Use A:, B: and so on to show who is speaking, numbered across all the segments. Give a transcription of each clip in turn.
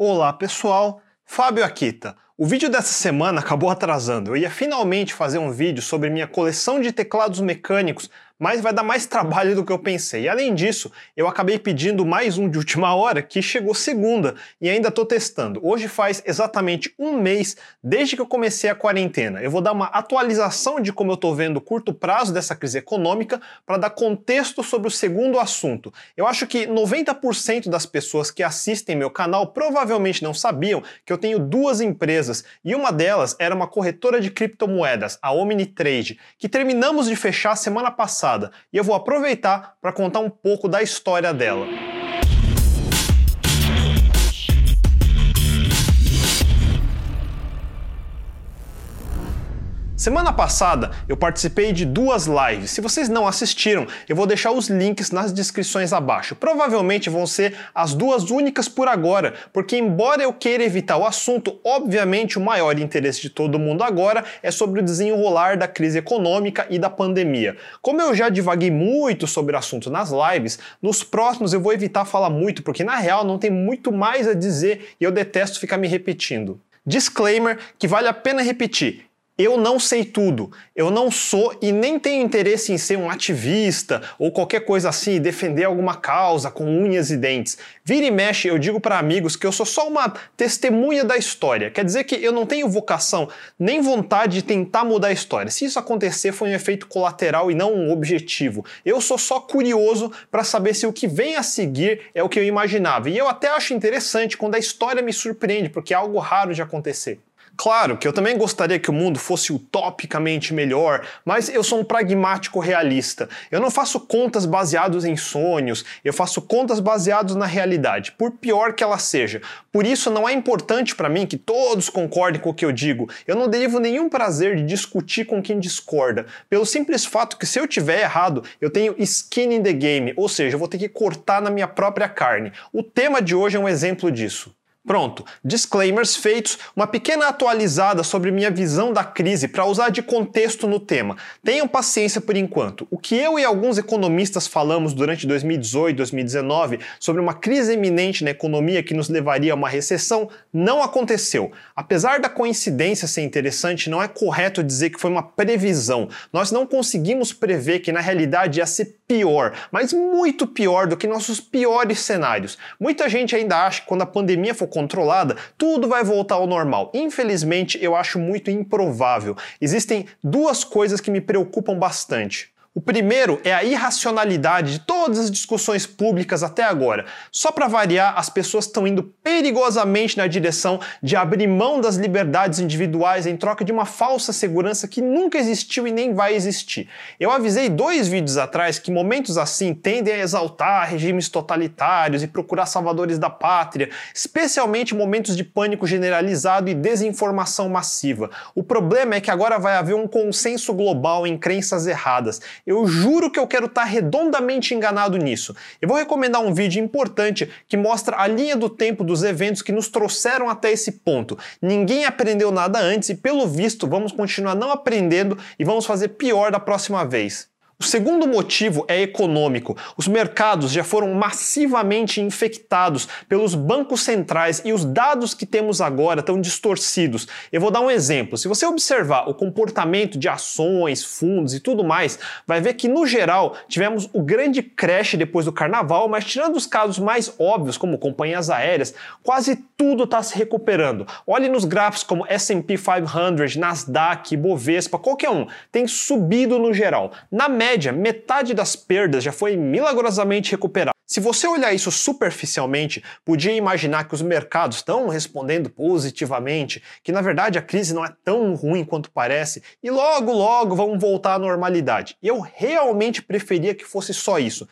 A: Olá pessoal, Fábio Akita. O vídeo dessa semana acabou atrasando. Eu ia finalmente fazer um vídeo sobre minha coleção de teclados mecânicos mas vai dar mais trabalho do que eu pensei. E além disso, eu acabei pedindo mais um de última hora que chegou segunda e ainda estou testando. Hoje faz exatamente um mês desde que eu comecei a quarentena. Eu vou dar uma atualização de como eu estou vendo o curto prazo dessa crise econômica para dar contexto sobre o segundo assunto. Eu acho que 90% das pessoas que assistem meu canal provavelmente não sabiam que eu tenho duas empresas e uma delas era uma corretora de criptomoedas, a Omnitrade, que terminamos de fechar semana passada passada e eu vou aproveitar para contar um pouco da história dela. Semana passada eu participei de duas lives. Se vocês não assistiram, eu vou deixar os links nas descrições abaixo. Provavelmente vão ser as duas únicas por agora, porque embora eu queira evitar o assunto, obviamente o maior interesse de todo mundo agora é sobre o desenrolar da crise econômica e da pandemia. Como eu já divaguei muito sobre o assunto nas lives, nos próximos eu vou evitar falar muito, porque na real não tem muito mais a dizer e eu detesto ficar me repetindo. Disclaimer que vale a pena repetir. Eu não sei tudo. Eu não sou e nem tenho interesse em ser um ativista ou qualquer coisa assim e defender alguma causa com unhas e dentes. Vira e mexe, eu digo para amigos que eu sou só uma testemunha da história. Quer dizer que eu não tenho vocação nem vontade de tentar mudar a história. Se isso acontecer, foi um efeito colateral e não um objetivo. Eu sou só curioso para saber se o que vem a seguir é o que eu imaginava. E eu até acho interessante quando a história me surpreende, porque é algo raro de acontecer. Claro que eu também gostaria que o mundo fosse utopicamente melhor, mas eu sou um pragmático realista. Eu não faço contas baseadas em sonhos, eu faço contas baseadas na realidade, por pior que ela seja. Por isso não é importante para mim que todos concordem com o que eu digo. Eu não derivo nenhum prazer de discutir com quem discorda, pelo simples fato que se eu tiver errado, eu tenho skin in the game, ou seja, eu vou ter que cortar na minha própria carne. O tema de hoje é um exemplo disso. Pronto, disclaimers feitos, uma pequena atualizada sobre minha visão da crise para usar de contexto no tema. Tenham paciência por enquanto. O que eu e alguns economistas falamos durante 2018 e 2019 sobre uma crise iminente na economia que nos levaria a uma recessão não aconteceu. Apesar da coincidência ser interessante, não é correto dizer que foi uma previsão. Nós não conseguimos prever que na realidade ia ser pior, mas muito pior do que nossos piores cenários. Muita gente ainda acha que quando a pandemia for controlada, tudo vai voltar ao normal. Infelizmente, eu acho muito improvável. Existem duas coisas que me preocupam bastante. O primeiro é a irracionalidade de todas as discussões públicas até agora. Só para variar, as pessoas estão indo perigosamente na direção de abrir mão das liberdades individuais em troca de uma falsa segurança que nunca existiu e nem vai existir. Eu avisei dois vídeos atrás que momentos assim tendem a exaltar regimes totalitários e procurar salvadores da pátria, especialmente momentos de pânico generalizado e desinformação massiva. O problema é que agora vai haver um consenso global em crenças erradas eu juro que eu quero estar tá redondamente enganado nisso. Eu vou recomendar um vídeo importante que mostra a linha do tempo dos eventos que nos trouxeram até esse ponto. Ninguém aprendeu nada antes e, pelo visto, vamos continuar não aprendendo e vamos fazer pior da próxima vez. O segundo motivo é econômico. Os mercados já foram massivamente infectados pelos bancos centrais e os dados que temos agora estão distorcidos. Eu vou dar um exemplo. Se você observar o comportamento de ações, fundos e tudo mais, vai ver que no geral tivemos o grande crash depois do carnaval, mas tirando os casos mais óbvios, como companhias aéreas, quase tudo está se recuperando. Olhe nos gráficos como S&P 500, Nasdaq, Bovespa, qualquer um, tem subido no geral. Na média, metade das perdas já foi milagrosamente recuperada. Se você olhar isso superficialmente, podia imaginar que os mercados estão respondendo positivamente, que na verdade a crise não é tão ruim quanto parece e logo logo vão voltar à normalidade. E eu realmente preferia que fosse só isso.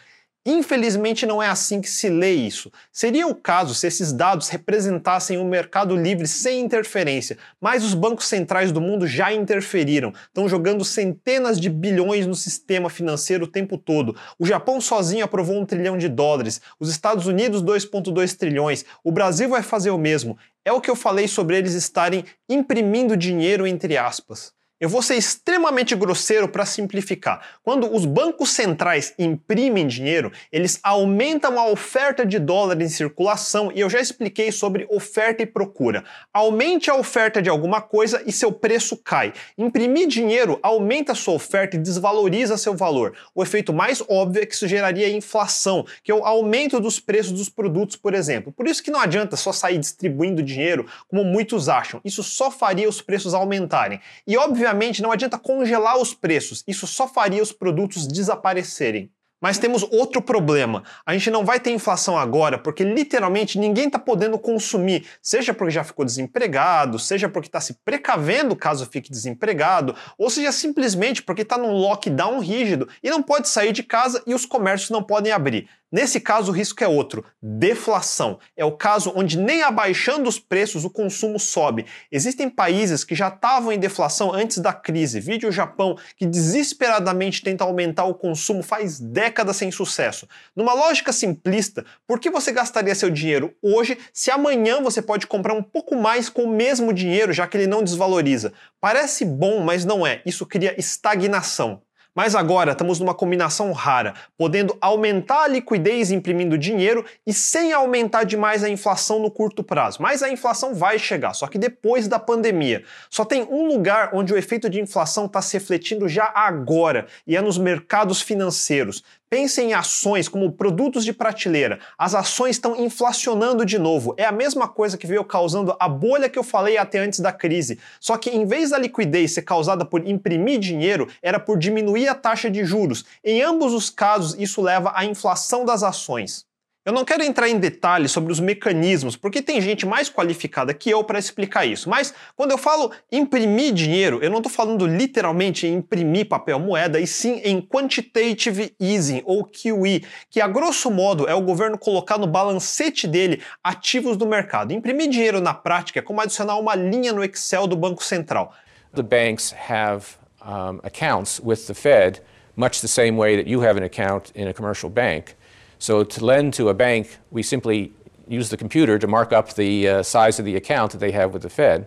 A: Infelizmente, não é assim que se lê isso. Seria o caso se esses dados representassem um mercado livre sem interferência, mas os bancos centrais do mundo já interferiram, estão jogando centenas de bilhões no sistema financeiro o tempo todo. O Japão sozinho aprovou um trilhão de dólares, os Estados Unidos 2,2 trilhões, o Brasil vai fazer o mesmo. É o que eu falei sobre eles estarem imprimindo dinheiro entre aspas. Eu vou ser extremamente grosseiro para simplificar. Quando os bancos centrais imprimem dinheiro, eles aumentam a oferta de dólar em circulação e eu já expliquei sobre oferta e procura. Aumente a oferta de alguma coisa e seu preço cai. Imprimir dinheiro aumenta sua oferta e desvaloriza seu valor. O efeito mais óbvio é que isso geraria inflação, que é o aumento dos preços dos produtos, por exemplo. Por isso que não adianta só sair distribuindo dinheiro como muitos acham. Isso só faria os preços aumentarem. E obviamente obviamente não adianta congelar os preços, isso só faria os produtos desaparecerem. Mas temos outro problema. A gente não vai ter inflação agora porque literalmente ninguém está podendo consumir, seja porque já ficou desempregado, seja porque está se precavendo caso fique desempregado, ou seja simplesmente porque está num lockdown rígido e não pode sair de casa e os comércios não podem abrir. Nesse caso, o risco é outro: deflação. É o caso onde nem abaixando os preços o consumo sobe. Existem países que já estavam em deflação antes da crise. Vídeo o Japão, que desesperadamente tenta aumentar o consumo faz décadas sem sucesso. Numa lógica simplista, por que você gastaria seu dinheiro hoje se amanhã você pode comprar um pouco mais com o mesmo dinheiro, já que ele não desvaloriza? Parece bom, mas não é. Isso cria estagnação. Mas agora estamos numa combinação rara, podendo aumentar a liquidez imprimindo dinheiro e sem aumentar demais a inflação no curto prazo. Mas a inflação vai chegar, só que depois da pandemia. Só tem um lugar onde o efeito de inflação está se refletindo já agora, e é nos mercados financeiros. Pense em ações como produtos de prateleira. As ações estão inflacionando de novo. É a mesma coisa que veio causando a bolha que eu falei até antes da crise. Só que em vez da liquidez ser causada por imprimir dinheiro, era por diminuir a taxa de juros. Em ambos os casos, isso leva à inflação das ações. Eu não quero entrar em detalhes sobre os mecanismos, porque tem gente mais qualificada que eu para explicar isso. Mas quando eu falo imprimir dinheiro, eu não estou falando literalmente em imprimir papel moeda, e sim em quantitative easing ou QE, que a grosso modo é o governo colocar no balancete dele ativos do mercado. Imprimir dinheiro na prática é como adicionar uma linha no Excel do Banco Central.
B: The banks have um, accounts with the Fed, much the same way that you have an account in a commercial bank. So to lend to a bank, we simply use the computer to mark up the uh, size of the account that they have with the Fed.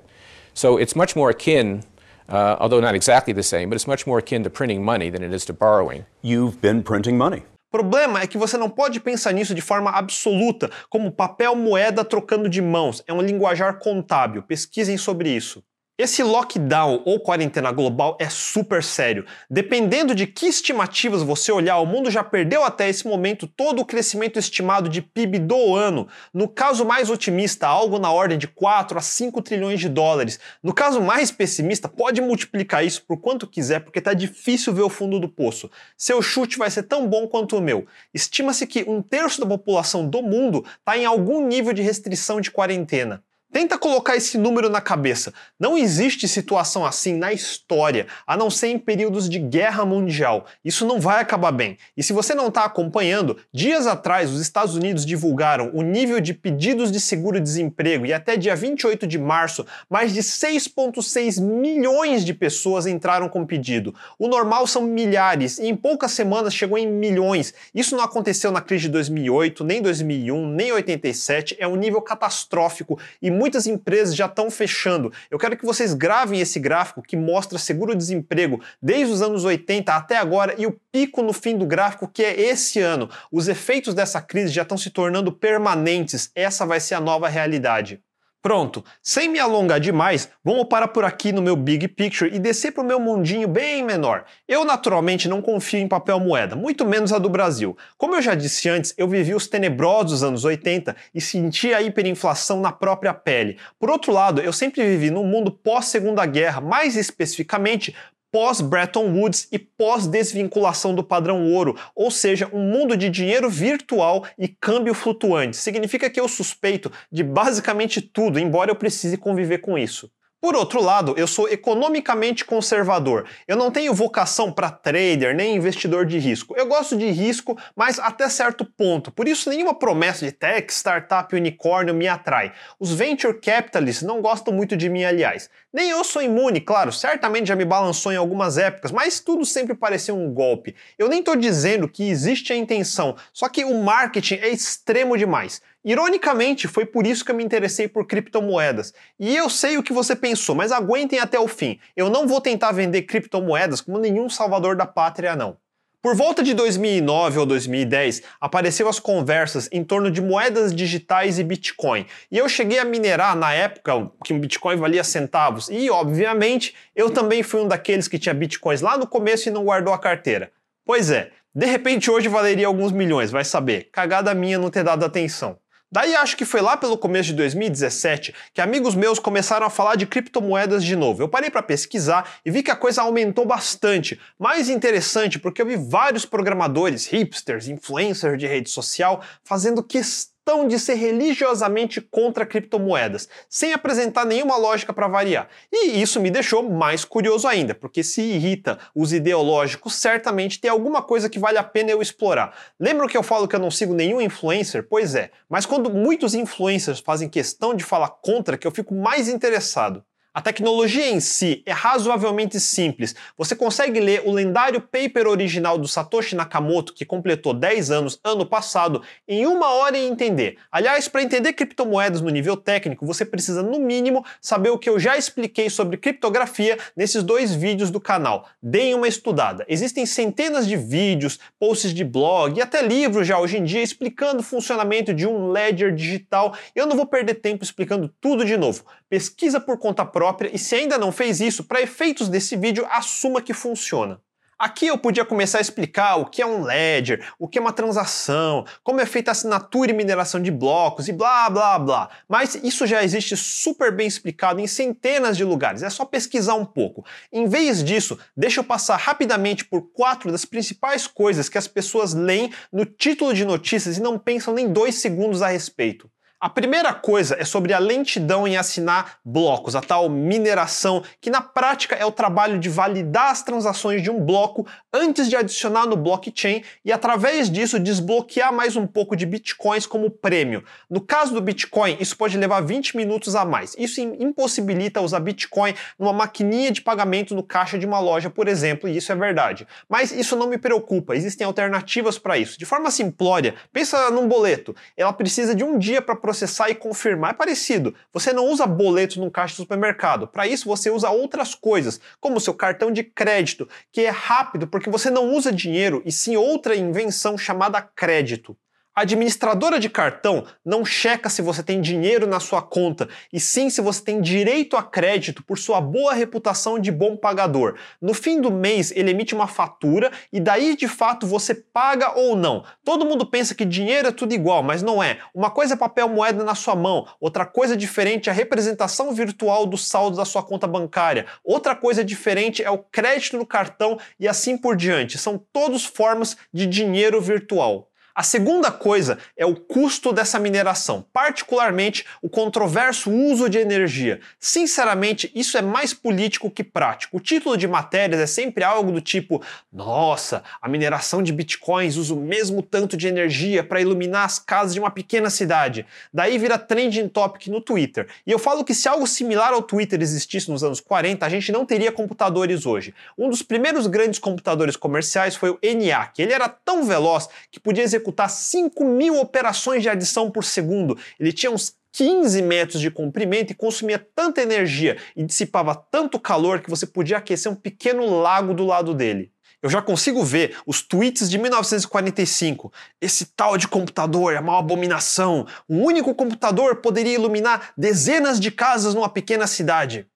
B: So it's much more akin, uh, although not exactly the same, but it's much more akin to printing money than it is to borrowing.
C: You've been printing money.
A: Problema é que você não pode pensar nisso de forma absoluta, como papel moeda trocando de mãos. É um linguajar contábil. Pesquisem sobre isso. Esse lockdown ou quarentena global é super sério. Dependendo de que estimativas você olhar, o mundo já perdeu até esse momento todo o crescimento estimado de PIB do ano. No caso mais otimista, algo na ordem de 4 a 5 trilhões de dólares. No caso mais pessimista, pode multiplicar isso por quanto quiser, porque está difícil ver o fundo do poço. Seu chute vai ser tão bom quanto o meu. Estima-se que um terço da população do mundo está em algum nível de restrição de quarentena. Tenta colocar esse número na cabeça. Não existe situação assim na história, a não ser em períodos de guerra mundial. Isso não vai acabar bem. E se você não está acompanhando, dias atrás os Estados Unidos divulgaram o nível de pedidos de seguro-desemprego e até dia 28 de março, mais de 6,6 milhões de pessoas entraram com pedido. O normal são milhares e em poucas semanas chegou em milhões. Isso não aconteceu na crise de 2008, nem 2001, nem 87. É um nível catastrófico e muitas empresas já estão fechando. Eu quero que vocês gravem esse gráfico que mostra seguro-desemprego desde os anos 80 até agora e o pico no fim do gráfico que é esse ano. Os efeitos dessa crise já estão se tornando permanentes. Essa vai ser a nova realidade. Pronto, sem me alongar demais, vamos parar por aqui no meu big picture e descer para o meu mundinho bem menor. Eu naturalmente não confio em papel moeda, muito menos a do Brasil. Como eu já disse antes, eu vivi os tenebrosos anos 80 e senti a hiperinflação na própria pele. Por outro lado, eu sempre vivi num mundo pós-segunda guerra, mais especificamente pós-Bretton Woods e pós-desvinculação do padrão ouro, ou seja, um mundo de dinheiro virtual e câmbio flutuante. Significa que eu suspeito de basicamente tudo, embora eu precise conviver com isso. Por outro lado, eu sou economicamente conservador. Eu não tenho vocação para trader nem investidor de risco. Eu gosto de risco, mas até certo ponto. Por isso, nenhuma promessa de tech, startup, unicórnio me atrai. Os venture capitalists não gostam muito de mim, aliás. Nem eu sou imune, claro, certamente já me balançou em algumas épocas, mas tudo sempre pareceu um golpe. Eu nem estou dizendo que existe a intenção, só que o marketing é extremo demais. Ironicamente, foi por isso que eu me interessei por criptomoedas. E eu sei o que você pensou, mas aguentem até o fim. Eu não vou tentar vender criptomoedas como nenhum salvador da pátria, não. Por volta de 2009 ou 2010, apareceu as conversas em torno de moedas digitais e Bitcoin. E eu cheguei a minerar na época que um Bitcoin valia centavos. E, obviamente, eu também fui um daqueles que tinha Bitcoins lá no começo e não guardou a carteira. Pois é, de repente hoje valeria alguns milhões, vai saber. Cagada minha não ter dado atenção. Daí acho que foi lá pelo começo de 2017 que amigos meus começaram a falar de criptomoedas de novo. Eu parei para pesquisar e vi que a coisa aumentou bastante. Mais interessante porque eu vi vários programadores, hipsters, influencers de rede social fazendo questão questão de ser religiosamente contra criptomoedas, sem apresentar nenhuma lógica para variar. E isso me deixou mais curioso ainda, porque se irrita os ideológicos, certamente tem alguma coisa que vale a pena eu explorar. Lembram que eu falo que eu não sigo nenhum influencer? Pois é, mas quando muitos influencers fazem questão de falar contra, que eu fico mais interessado. A tecnologia em si é razoavelmente simples. Você consegue ler o lendário paper original do Satoshi Nakamoto, que completou 10 anos ano passado, em uma hora e entender. Aliás, para entender criptomoedas no nível técnico, você precisa, no mínimo, saber o que eu já expliquei sobre criptografia nesses dois vídeos do canal. Deem uma estudada. Existem centenas de vídeos, posts de blog e até livros já hoje em dia explicando o funcionamento de um ledger digital. Eu não vou perder tempo explicando tudo de novo. Pesquisa por conta própria própria e se ainda não fez isso, para efeitos desse vídeo, assuma que funciona. Aqui eu podia começar a explicar o que é um ledger, o que é uma transação, como é feita a assinatura e mineração de blocos e blá blá blá. Mas isso já existe super bem explicado em centenas de lugares, é só pesquisar um pouco. Em vez disso, deixa eu passar rapidamente por quatro das principais coisas que as pessoas leem no título de notícias e não pensam nem dois segundos a respeito. A primeira coisa é sobre a lentidão em assinar blocos, a tal mineração, que na prática é o trabalho de validar as transações de um bloco antes de adicionar no blockchain e através disso desbloquear mais um pouco de bitcoins como prêmio. No caso do Bitcoin, isso pode levar 20 minutos a mais. Isso impossibilita usar Bitcoin numa maquininha de pagamento no caixa de uma loja, por exemplo, e isso é verdade. Mas isso não me preocupa, existem alternativas para isso. De forma simplória, pensa num boleto. Ela precisa de um dia para processar e confirmar. É parecido. Você não usa boleto num caixa do supermercado. Para isso, você usa outras coisas, como seu cartão de crédito, que é rápido porque você não usa dinheiro e sim outra invenção chamada crédito. A administradora de cartão não checa se você tem dinheiro na sua conta, e sim se você tem direito a crédito por sua boa reputação de bom pagador. No fim do mês, ele emite uma fatura e daí de fato você paga ou não. Todo mundo pensa que dinheiro é tudo igual, mas não é. Uma coisa é papel moeda na sua mão, outra coisa diferente é a representação virtual do saldo da sua conta bancária. Outra coisa diferente é o crédito no cartão e assim por diante. São todos formas de dinheiro virtual. A segunda coisa é o custo dessa mineração, particularmente o controverso uso de energia. Sinceramente, isso é mais político que prático. O título de matérias é sempre algo do tipo: nossa, a mineração de bitcoins usa o mesmo tanto de energia para iluminar as casas de uma pequena cidade. Daí vira trending topic no Twitter. E eu falo que se algo similar ao Twitter existisse nos anos 40, a gente não teria computadores hoje. Um dos primeiros grandes computadores comerciais foi o ENIAC. Ele era tão veloz que podia executar executar 5 mil operações de adição por segundo. Ele tinha uns 15 metros de comprimento e consumia tanta energia e dissipava tanto calor que você podia aquecer um pequeno lago do lado dele. Eu já consigo ver os tweets de 1945. Esse tal de computador é uma abominação. Um único computador poderia iluminar dezenas de casas numa pequena cidade.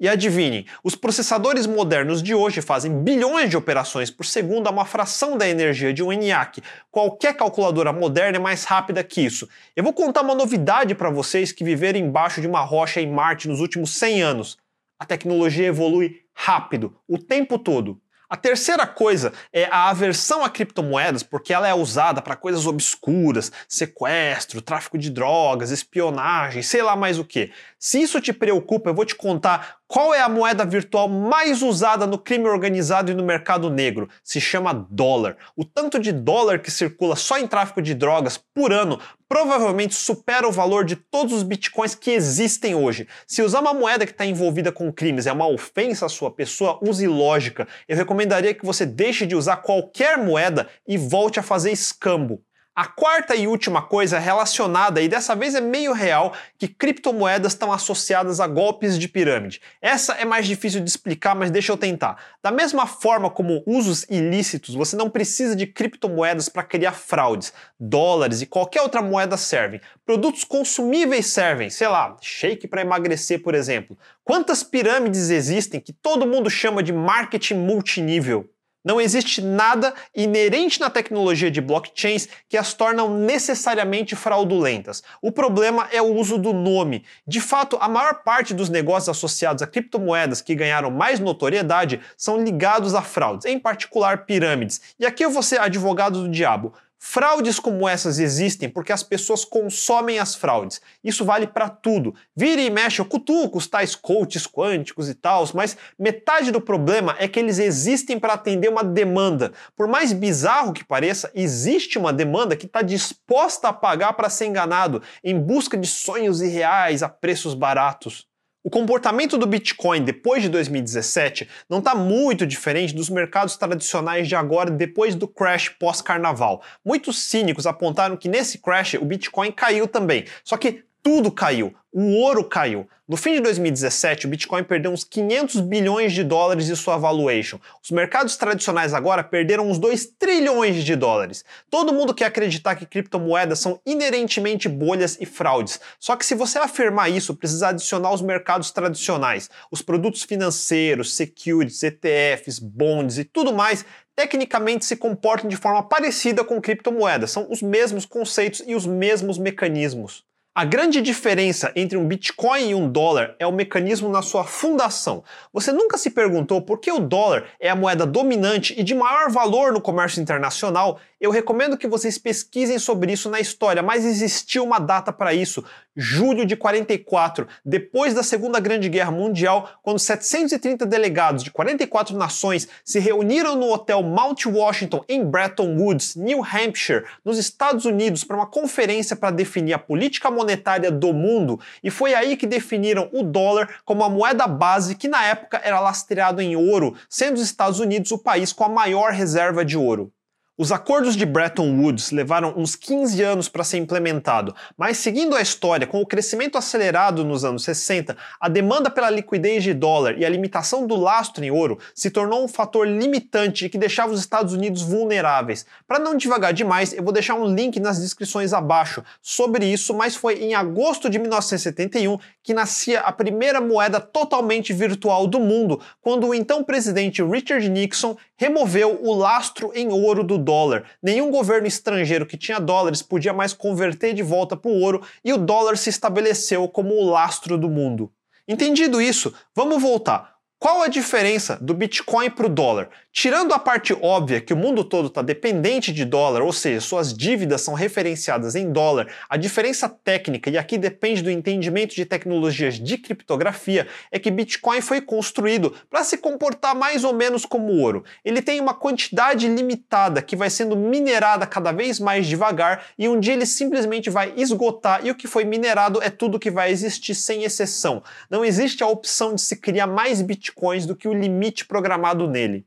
A: E adivinhem, os processadores modernos de hoje fazem bilhões de operações por segundo a uma fração da energia de um ENIAC. Qualquer calculadora moderna é mais rápida que isso. Eu vou contar uma novidade para vocês que viveram embaixo de uma rocha em Marte nos últimos 100 anos. A tecnologia evolui rápido, o tempo todo. A terceira coisa é a aversão a criptomoedas, porque ela é usada para coisas obscuras, sequestro, tráfico de drogas, espionagem, sei lá mais o que. Se isso te preocupa, eu vou te contar qual é a moeda virtual mais usada no crime organizado e no mercado negro. Se chama dólar. O tanto de dólar que circula só em tráfico de drogas por ano provavelmente supera o valor de todos os bitcoins que existem hoje. Se usar uma moeda que está envolvida com crimes é uma ofensa à sua pessoa, use lógica. Eu recomendaria que você deixe de usar qualquer moeda e volte a fazer escambo. A quarta e última coisa relacionada, e dessa vez é meio real, que criptomoedas estão associadas a golpes de pirâmide. Essa é mais difícil de explicar, mas deixa eu tentar. Da mesma forma como usos ilícitos, você não precisa de criptomoedas para criar fraudes. Dólares e qualquer outra moeda servem. Produtos consumíveis servem, sei lá, shake para emagrecer, por exemplo. Quantas pirâmides existem que todo mundo chama de marketing multinível? Não existe nada inerente na tecnologia de blockchains que as tornam necessariamente fraudulentas. O problema é o uso do nome. De fato, a maior parte dos negócios associados a criptomoedas que ganharam mais notoriedade são ligados a fraudes, em particular pirâmides. E aqui eu vou ser advogado do diabo. Fraudes como essas existem porque as pessoas consomem as fraudes. Isso vale para tudo. Vira e mexe, eu cutuco os tais coaches quânticos e tal, mas metade do problema é que eles existem para atender uma demanda. Por mais bizarro que pareça, existe uma demanda que está disposta a pagar para ser enganado em busca de sonhos irreais a preços baratos. O comportamento do Bitcoin depois de 2017 não está muito diferente dos mercados tradicionais de agora depois do crash pós-carnaval. Muitos cínicos apontaram que nesse crash o Bitcoin caiu também, só que tudo caiu. O ouro caiu. No fim de 2017, o Bitcoin perdeu uns 500 bilhões de dólares de sua valuation. Os mercados tradicionais agora perderam uns 2 trilhões de dólares. Todo mundo quer acreditar que criptomoedas são inerentemente bolhas e fraudes. Só que se você afirmar isso, precisa adicionar os mercados tradicionais. Os produtos financeiros, securities, ETFs, bonds e tudo mais tecnicamente se comportam de forma parecida com criptomoedas. São os mesmos conceitos e os mesmos mecanismos. A grande diferença entre um Bitcoin e um dólar é o mecanismo na sua fundação. Você nunca se perguntou por que o dólar é a moeda dominante e de maior valor no comércio internacional? Eu recomendo que vocês pesquisem sobre isso na história, mas existiu uma data para isso, julho de 44, depois da Segunda Grande Guerra Mundial, quando 730 delegados de 44 nações se reuniram no hotel Mount Washington em Bretton Woods, New Hampshire, nos Estados Unidos, para uma conferência para definir a política monetária do mundo, e foi aí que definiram o dólar como a moeda base que na época era lastreado em ouro, sendo os Estados Unidos o país com a maior reserva de ouro. Os acordos de Bretton Woods levaram uns 15 anos para ser implementado, mas seguindo a história, com o crescimento acelerado nos anos 60, a demanda pela liquidez de dólar e a limitação do lastro em ouro se tornou um fator limitante que deixava os Estados Unidos vulneráveis. Para não devagar demais, eu vou deixar um link nas descrições abaixo sobre isso, mas foi em agosto de 1971 que nascia a primeira moeda totalmente virtual do mundo, quando o então presidente Richard Nixon removeu o lastro em ouro do dólar. Nenhum governo estrangeiro que tinha dólares podia mais converter de volta para o ouro e o dólar se estabeleceu como o lastro do mundo. Entendido isso, vamos voltar. Qual a diferença do Bitcoin para o dólar? Tirando a parte óbvia que o mundo todo está dependente de dólar, ou seja, suas dívidas são referenciadas em dólar, a diferença técnica, e aqui depende do entendimento de tecnologias de criptografia, é que Bitcoin foi construído para se comportar mais ou menos como ouro. Ele tem uma quantidade limitada que vai sendo minerada cada vez mais devagar e um dia ele simplesmente vai esgotar e o que foi minerado é tudo que vai existir sem exceção. Não existe a opção de se criar mais Bitcoin bitcoins do que o limite programado nele.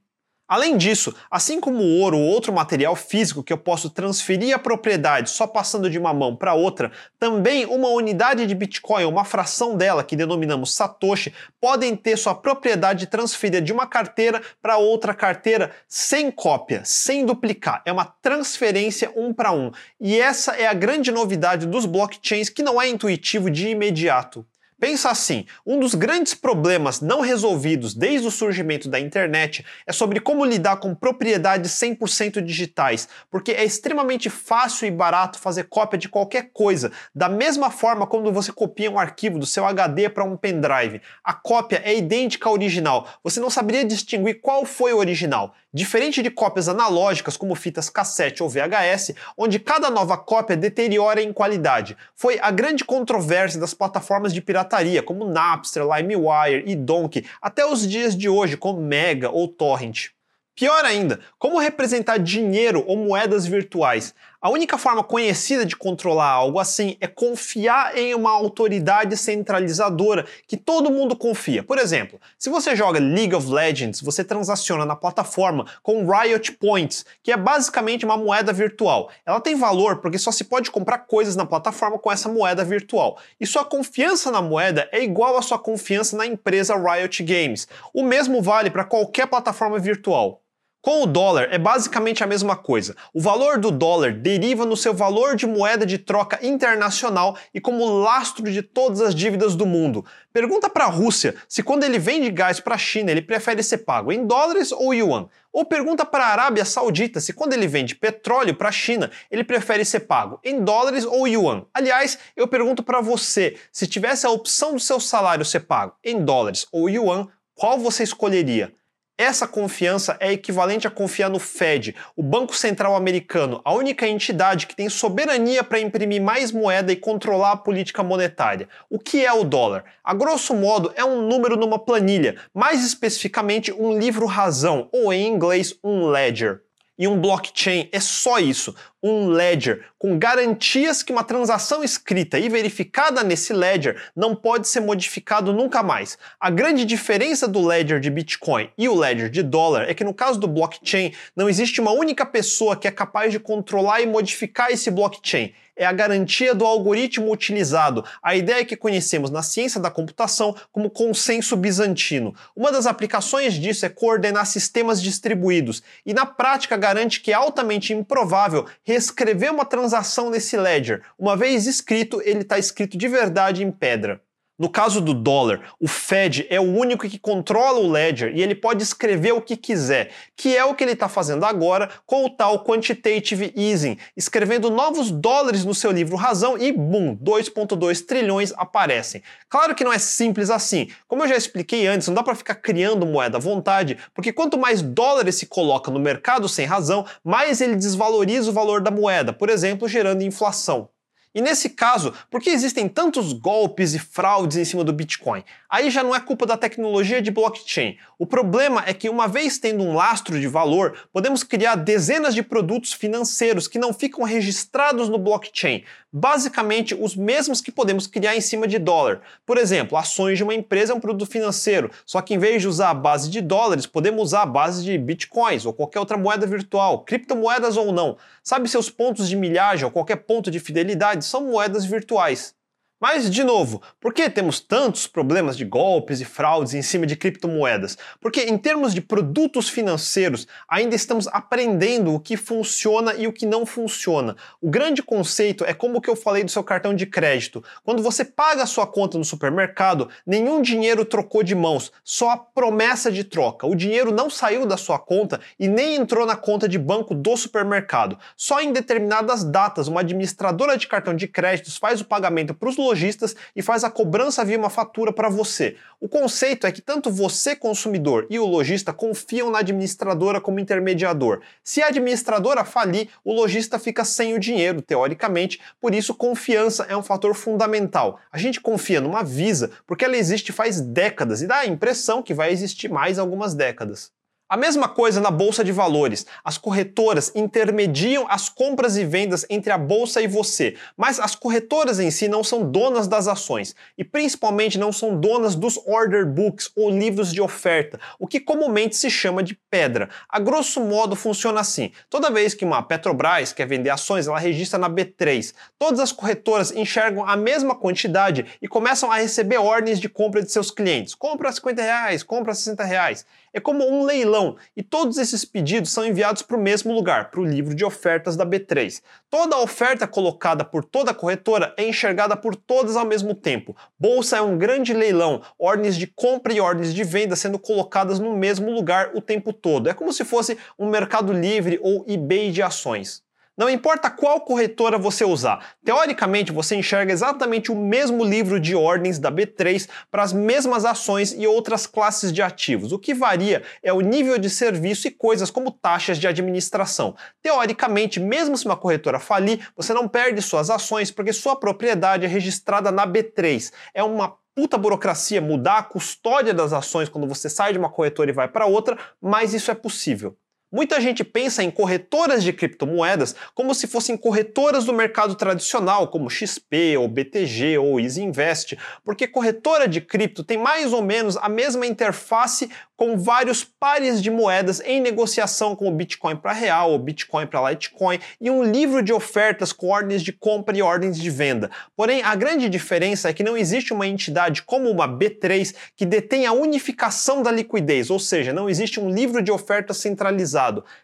A: Além disso, assim como o ouro ou outro material físico que eu posso transferir a propriedade só passando de uma mão para outra, também uma unidade de Bitcoin, uma fração dela, que denominamos Satoshi, podem ter sua propriedade transferida de uma carteira para outra carteira sem cópia, sem duplicar. É uma transferência um para um. E essa é a grande novidade dos blockchains que não é intuitivo de imediato. Pensa assim: um dos grandes problemas não resolvidos desde o surgimento da internet é sobre como lidar com propriedades 100% digitais, porque é extremamente fácil e barato fazer cópia de qualquer coisa, da mesma forma quando você copia um arquivo do seu HD para um pendrive. A cópia é idêntica à original, você não saberia distinguir qual foi o original. Diferente de cópias analógicas como fitas cassete ou VHS, onde cada nova cópia deteriora em qualidade. Foi a grande controvérsia das plataformas de pirataria pirataria, como Napster, LimeWire e Donkey, até os dias de hoje, como Mega ou Torrent. Pior ainda, como representar dinheiro ou moedas virtuais? A única forma conhecida de controlar algo assim é confiar em uma autoridade centralizadora que todo mundo confia. Por exemplo, se você joga League of Legends, você transaciona na plataforma com Riot Points, que é basicamente uma moeda virtual. Ela tem valor porque só se pode comprar coisas na plataforma com essa moeda virtual. E sua confiança na moeda é igual à sua confiança na empresa Riot Games. O mesmo vale para qualquer plataforma virtual. Com o dólar é basicamente a mesma coisa. O valor do dólar deriva no seu valor de moeda de troca internacional e como lastro de todas as dívidas do mundo. Pergunta para a Rússia se quando ele vende gás para a China ele prefere ser pago em dólares ou yuan. Ou pergunta para a Arábia Saudita se quando ele vende petróleo para a China ele prefere ser pago em dólares ou yuan. Aliás, eu pergunto para você, se tivesse a opção do seu salário ser pago em dólares ou yuan, qual você escolheria? Essa confiança é equivalente a confiar no Fed, o Banco Central Americano, a única entidade que tem soberania para imprimir mais moeda e controlar a política monetária. O que é o dólar? A grosso modo, é um número numa planilha, mais especificamente um livro razão, ou em inglês, um ledger. E um blockchain. É só isso, um ledger com garantias que uma transação escrita e verificada nesse ledger não pode ser modificado nunca mais. A grande diferença do ledger de Bitcoin e o ledger de dólar é que no caso do blockchain não existe uma única pessoa que é capaz de controlar e modificar esse blockchain é a garantia do algoritmo utilizado, a ideia que conhecemos na ciência da computação como consenso bizantino. Uma das aplicações disso é coordenar sistemas distribuídos, e na prática garante que é altamente improvável reescrever uma transação nesse ledger. Uma vez escrito, ele está escrito de verdade em pedra. No caso do dólar, o Fed é o único que controla o ledger e ele pode escrever o que quiser, que é o que ele está fazendo agora com o tal quantitative easing, escrevendo novos dólares no seu livro Razão e, bum, 2,2 trilhões aparecem. Claro que não é simples assim. Como eu já expliquei antes, não dá para ficar criando moeda à vontade, porque quanto mais dólares se coloca no mercado sem razão, mais ele desvaloriza o valor da moeda, por exemplo, gerando inflação. E nesse caso, por que existem tantos golpes e fraudes em cima do Bitcoin? Aí já não é culpa da tecnologia de blockchain. O problema é que, uma vez tendo um lastro de valor, podemos criar dezenas de produtos financeiros que não ficam registrados no blockchain, basicamente os mesmos que podemos criar em cima de dólar. Por exemplo, ações de uma empresa é um produto financeiro, só que em vez de usar a base de dólares, podemos usar a base de bitcoins ou qualquer outra moeda virtual, criptomoedas ou não. Sabe seus pontos de milhagem ou qualquer ponto de fidelidade são moedas virtuais. Mas, de novo, por que temos tantos problemas de golpes e fraudes em cima de criptomoedas? Porque, em termos de produtos financeiros, ainda estamos aprendendo o que funciona e o que não funciona. O grande conceito é como que eu falei do seu cartão de crédito. Quando você paga a sua conta no supermercado, nenhum dinheiro trocou de mãos, só a promessa de troca. O dinheiro não saiu da sua conta e nem entrou na conta de banco do supermercado. Só em determinadas datas, uma administradora de cartão de créditos faz o pagamento para os lojistas e faz a cobrança via uma fatura para você. O conceito é que tanto você, consumidor, e o lojista confiam na administradora como intermediador. Se a administradora falir, o lojista fica sem o dinheiro, teoricamente, por isso confiança é um fator fundamental. A gente confia numa Visa porque ela existe faz décadas e dá a impressão que vai existir mais algumas décadas. A mesma coisa na bolsa de valores. As corretoras intermediam as compras e vendas entre a bolsa e você, mas as corretoras em si não são donas das ações e principalmente não são donas dos order books ou livros de oferta, o que comumente se chama de pedra. A grosso modo funciona assim: toda vez que uma Petrobras quer vender ações, ela registra na B3. Todas as corretoras enxergam a mesma quantidade e começam a receber ordens de compra de seus clientes. Compra 50 reais, compra 60 reais. É como um leilão e todos esses pedidos são enviados para o mesmo lugar, para o livro de ofertas da B3. Toda a oferta colocada por toda a corretora é enxergada por todas ao mesmo tempo. Bolsa é um grande leilão, ordens de compra e ordens de venda sendo colocadas no mesmo lugar o tempo todo. É como se fosse um mercado livre ou eBay de ações. Não importa qual corretora você usar, teoricamente você enxerga exatamente o mesmo livro de ordens da B3 para as mesmas ações e outras classes de ativos. O que varia é o nível de serviço e coisas como taxas de administração. Teoricamente, mesmo se uma corretora falir, você não perde suas ações porque sua propriedade é registrada na B3. É uma puta burocracia mudar a custódia das ações quando você sai de uma corretora e vai para outra, mas isso é possível. Muita gente pensa em corretoras de criptomoedas como se fossem corretoras do mercado tradicional, como XP ou BTG ou Easy Invest, porque corretora de cripto tem mais ou menos a mesma interface com vários pares de moedas em negociação, como Bitcoin para real ou Bitcoin para Litecoin, e um livro de ofertas com ordens de compra e ordens de venda. Porém, a grande diferença é que não existe uma entidade como uma B3 que detém a unificação da liquidez, ou seja, não existe um livro de ofertas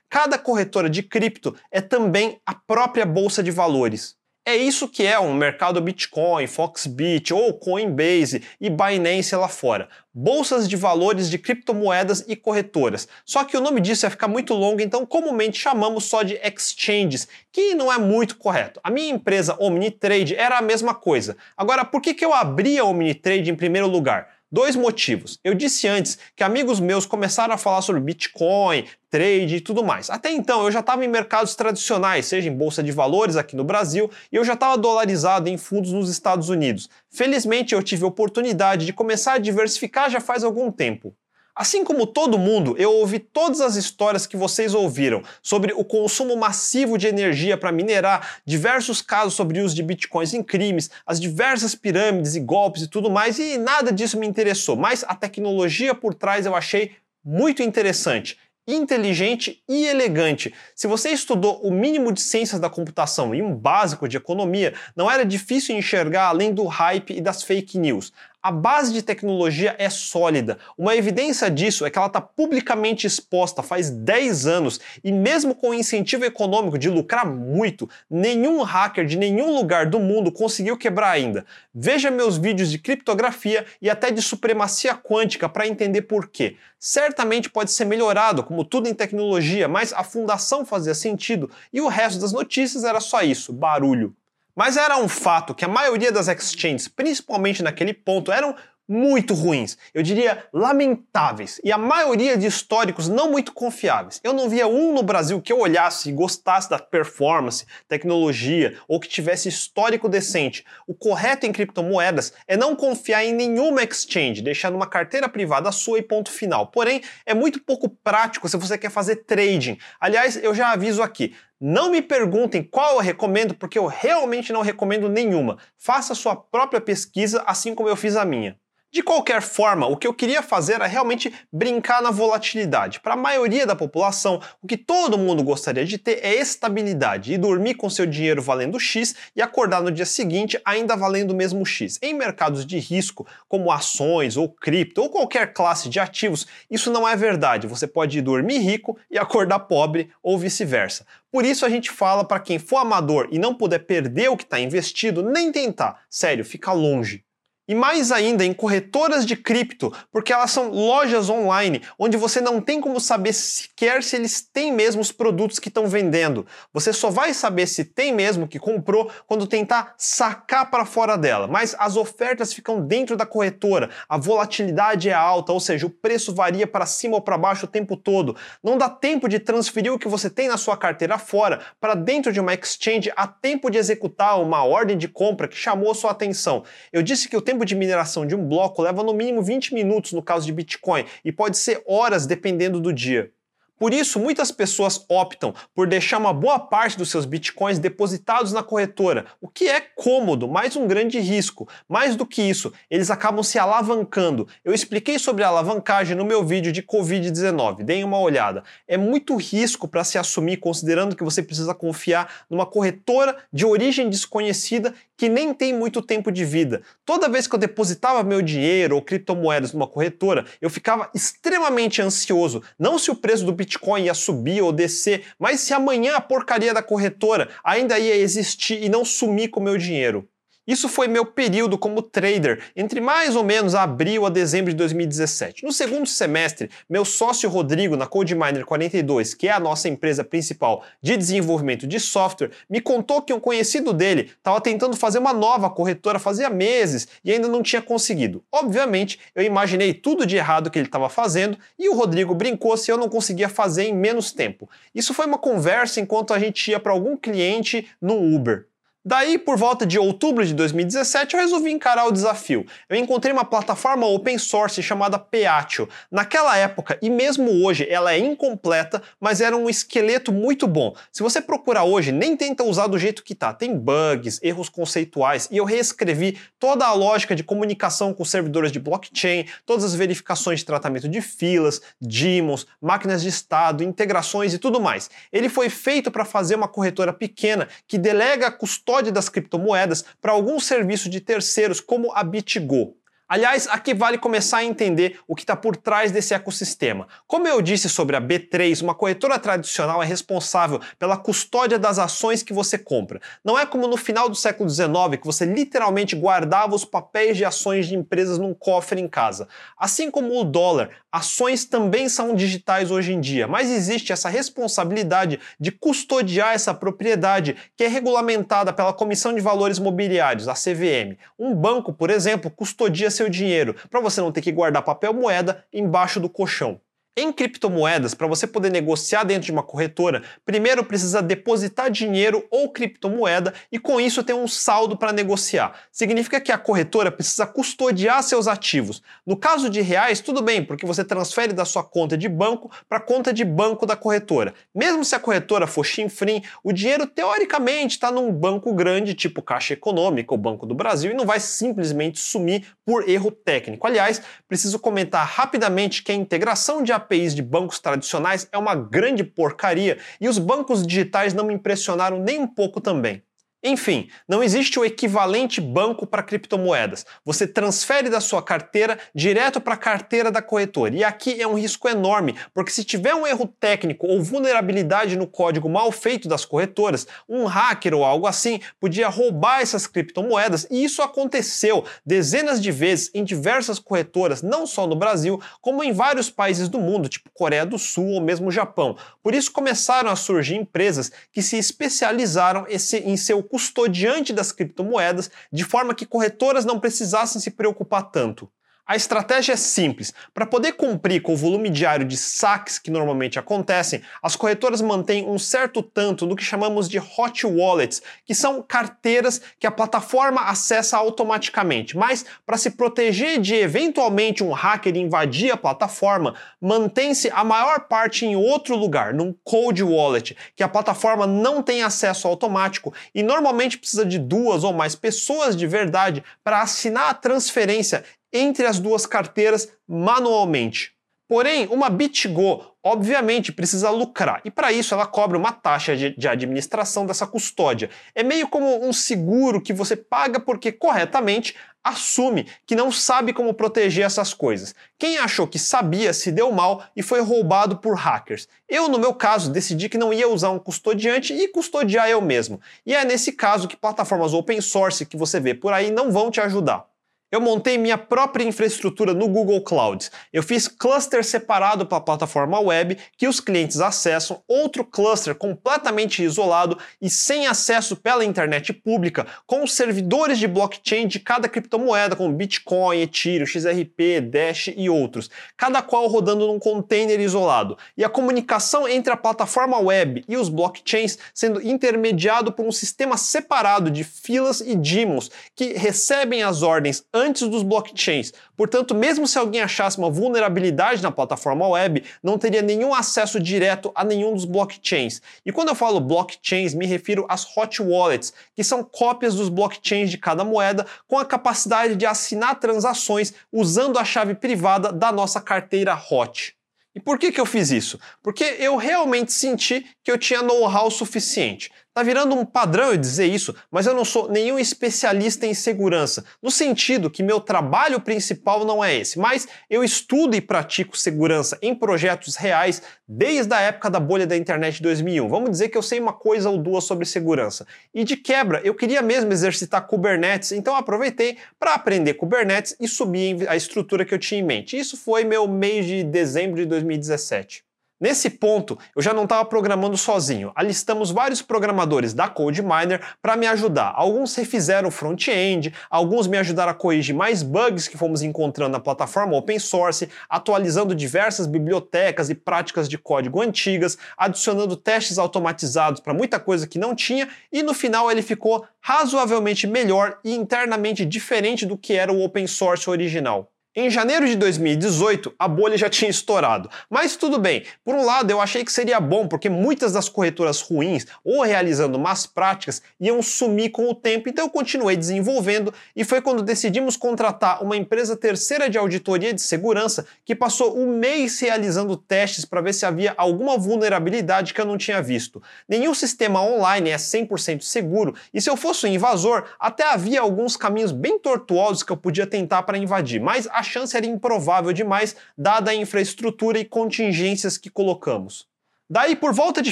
A: Cada corretora de cripto é também a própria bolsa de valores. É isso que é um mercado Bitcoin, Foxbit ou Coinbase e Binance lá fora. Bolsas de valores de criptomoedas e corretoras. Só que o nome disso ia ficar muito longo, então comumente chamamos só de exchanges, que não é muito correto. A minha empresa Omnitrade era a mesma coisa. Agora, por que, que eu abri a Omnitrade em primeiro lugar? Dois motivos. Eu disse antes que amigos meus começaram a falar sobre Bitcoin, trade e tudo mais. Até então eu já estava em mercados tradicionais, seja em bolsa de valores aqui no Brasil, e eu já estava dolarizado em fundos nos Estados Unidos. Felizmente eu tive a oportunidade de começar a diversificar já faz algum tempo. Assim como todo mundo, eu ouvi todas as histórias que vocês ouviram sobre o consumo massivo de energia para minerar, diversos casos sobre uso de bitcoins em crimes, as diversas pirâmides e golpes e tudo mais, e nada disso me interessou. Mas a tecnologia por trás eu achei muito interessante inteligente e elegante. Se você estudou o mínimo de ciências da computação e um básico de economia, não era difícil enxergar além do hype e das fake news. A base de tecnologia é sólida. Uma evidência disso é que ela está publicamente exposta faz 10 anos e, mesmo com o incentivo econômico de lucrar muito, nenhum hacker de nenhum lugar do mundo conseguiu quebrar ainda. Veja meus vídeos de criptografia e até de supremacia quântica para entender por quê. Certamente pode ser melhorado, como tudo em tecnologia, mas a fundação fazia sentido e o resto das notícias era só isso: barulho. Mas era um fato que a maioria das exchanges, principalmente naquele ponto, eram muito ruins, eu diria lamentáveis, e a maioria de históricos não muito confiáveis. Eu não via um no Brasil que eu olhasse e gostasse da performance, tecnologia ou que tivesse histórico decente. O correto em criptomoedas é não confiar em nenhuma exchange, deixar uma carteira privada sua e ponto final. Porém, é muito pouco prático se você quer fazer trading. Aliás, eu já aviso aqui, não me perguntem qual eu recomendo, porque eu realmente não recomendo nenhuma. Faça sua própria pesquisa, assim como eu fiz a minha. De qualquer forma, o que eu queria fazer era realmente brincar na volatilidade. Para a maioria da população, o que todo mundo gostaria de ter é estabilidade e dormir com seu dinheiro valendo X e acordar no dia seguinte ainda valendo o mesmo X. Em mercados de risco, como ações ou cripto ou qualquer classe de ativos, isso não é verdade. Você pode dormir rico e acordar pobre ou vice-versa. Por isso a gente fala para quem for amador e não puder perder o que está investido, nem tentar. Sério, fica longe. E mais ainda em corretoras de cripto, porque elas são lojas online, onde você não tem como saber sequer se eles têm mesmo os produtos que estão vendendo. Você só vai saber se tem mesmo que comprou quando tentar sacar para fora dela. Mas as ofertas ficam dentro da corretora, a volatilidade é alta, ou seja, o preço varia para cima ou para baixo o tempo todo. Não dá tempo de transferir o que você tem na sua carteira fora para dentro de uma exchange a tempo de executar uma ordem de compra que chamou sua atenção. Eu disse que o tempo tempo de mineração de um bloco leva no mínimo 20 minutos no caso de Bitcoin e pode ser horas dependendo do dia. Por isso, muitas pessoas optam por deixar uma boa parte dos seus bitcoins depositados na corretora, o que é cômodo, mas um grande risco. Mais do que isso, eles acabam se alavancando. Eu expliquei sobre a alavancagem no meu vídeo de Covid-19, deem uma olhada. É muito risco para se assumir, considerando que você precisa confiar numa corretora de origem desconhecida que nem tem muito tempo de vida. Toda vez que eu depositava meu dinheiro ou criptomoedas numa corretora, eu ficava extremamente ansioso, não se o preço do bitcoin ia subir ou descer, mas se amanhã a porcaria da corretora ainda ia existir e não sumir com o meu dinheiro. Isso foi meu período como trader, entre mais ou menos abril a dezembro de 2017. No segundo semestre, meu sócio Rodrigo, na CodeMiner 42, que é a nossa empresa principal de desenvolvimento de software, me contou que um conhecido dele estava tentando fazer uma nova corretora fazia meses e ainda não tinha conseguido. Obviamente, eu imaginei tudo de errado que ele estava fazendo e o Rodrigo brincou se eu não conseguia fazer em menos tempo. Isso foi uma conversa enquanto a gente ia para algum cliente no Uber. Daí, por volta de outubro de 2017, eu resolvi encarar o desafio. Eu encontrei uma plataforma open source chamada Peatio. Naquela época, e mesmo hoje, ela é incompleta, mas era um esqueleto muito bom. Se você procurar hoje, nem tenta usar do jeito que tá. Tem bugs, erros conceituais, e eu reescrevi toda a lógica de comunicação com servidores de blockchain, todas as verificações de tratamento de filas, daemons, máquinas de estado, integrações e tudo mais. Ele foi feito para fazer uma corretora pequena que delega custódia custódia das criptomoedas para algum serviço de terceiros como a BitGo. Aliás, aqui vale começar a entender o que está por trás desse ecossistema. Como eu disse sobre a B3, uma corretora tradicional é responsável pela custódia das ações que você compra. Não é como no final do século XIX, que você literalmente guardava os papéis de ações de empresas num cofre em casa. Assim como o dólar, ações também são digitais hoje em dia, mas existe essa responsabilidade de custodiar essa propriedade que é regulamentada pela Comissão de Valores Mobiliários, a CVM. Um banco, por exemplo, custodia seu dinheiro, para você não ter que guardar papel moeda embaixo do colchão. Em criptomoedas, para você poder negociar dentro de uma corretora, primeiro precisa depositar dinheiro ou criptomoeda e com isso ter um saldo para negociar. Significa que a corretora precisa custodiar seus ativos. No caso de reais, tudo bem, porque você transfere da sua conta de banco para a conta de banco da corretora. Mesmo se a corretora for chinfrim, o dinheiro teoricamente está num banco grande, tipo Caixa Econômica ou Banco do Brasil, e não vai simplesmente sumir por erro técnico. Aliás, preciso comentar rapidamente que a integração de APIs de bancos tradicionais é uma grande porcaria e os bancos digitais não me impressionaram nem um pouco também. Enfim, não existe o equivalente banco para criptomoedas. Você transfere da sua carteira direto para a carteira da corretora. E aqui é um risco enorme, porque se tiver um erro técnico ou vulnerabilidade no código mal feito das corretoras, um hacker ou algo assim podia roubar essas criptomoedas, e isso aconteceu dezenas de vezes em diversas corretoras, não só no Brasil, como em vários países do mundo, tipo Coreia do Sul ou mesmo Japão. Por isso começaram a surgir empresas que se especializaram em seu custodiante das criptomoedas, de forma que corretoras não precisassem se preocupar tanto. A estratégia é simples. Para poder cumprir com o volume diário de saques que normalmente acontecem, as corretoras mantêm um certo tanto do que chamamos de hot wallets, que são carteiras que a plataforma acessa automaticamente. Mas, para se proteger de eventualmente um hacker invadir a plataforma, mantém-se a maior parte em outro lugar, num cold wallet, que a plataforma não tem acesso automático e normalmente precisa de duas ou mais pessoas de verdade para assinar a transferência entre as duas carteiras manualmente. Porém, uma BitGo obviamente precisa lucrar e para isso ela cobra uma taxa de, de, administração dessa custódia. É meio como um seguro que você paga porque corretamente assume que não sabe como proteger essas coisas. Quem achou que sabia se deu mal e foi roubado por hackers. Eu, no meu caso, decidi que não ia usar um custodiante e custodiar eu mesmo. E é nesse caso que plataformas open source que você vê por aí não vão te ajudar eu montei minha própria infraestrutura no Google Cloud. Eu fiz cluster separado para a plataforma web que os clientes acessam, outro cluster completamente isolado e sem acesso pela internet pública, com os servidores de blockchain de cada criptomoeda, como Bitcoin, Ethereum, XRP, Dash e outros, cada qual rodando num container isolado. E a comunicação entre a plataforma web e os blockchains sendo intermediado por um sistema separado de filas e daemons que recebem as ordens antes dos blockchains. Portanto, mesmo se alguém achasse uma vulnerabilidade na plataforma web, não teria nenhum acesso direto a nenhum dos blockchains. E quando eu falo blockchains, me refiro às hot wallets, que são cópias dos blockchains de cada moeda com a capacidade de assinar transações usando a chave privada da nossa carteira hot. E por que, que eu fiz isso? Porque eu realmente senti que eu tinha know-how suficiente. Tá virando um padrão eu dizer isso, mas eu não sou nenhum especialista em segurança, no sentido que meu trabalho principal não é esse, mas eu estudo e pratico segurança em projetos reais desde a época da bolha da internet de 2001. Vamos dizer que eu sei uma coisa ou duas sobre segurança. E de quebra, eu queria mesmo exercitar Kubernetes, então aproveitei para aprender Kubernetes e subir a estrutura que eu tinha em mente. Isso foi meu mês de dezembro de 2017. Nesse ponto, eu já não estava programando sozinho. Alistamos vários programadores da CodeMiner para me ajudar. Alguns refizeram front-end, alguns me ajudaram a corrigir mais bugs que fomos encontrando na plataforma open source, atualizando diversas bibliotecas e práticas de código antigas, adicionando testes automatizados para muita coisa que não tinha, e no final ele ficou razoavelmente melhor e internamente diferente do que era o open source original. Em janeiro de 2018, a bolha já tinha estourado. Mas tudo bem, por um lado eu achei que seria bom, porque muitas das corretoras ruins ou realizando más práticas iam sumir com o tempo, então eu continuei desenvolvendo e foi quando decidimos contratar uma empresa terceira de auditoria de segurança que passou um mês realizando testes para ver se havia alguma vulnerabilidade que eu não tinha visto. Nenhum sistema online é 100% seguro e se eu fosse um invasor, até havia alguns caminhos bem tortuosos que eu podia tentar para invadir, mas a chance era improvável demais, dada a infraestrutura e contingências que colocamos. Daí, por volta de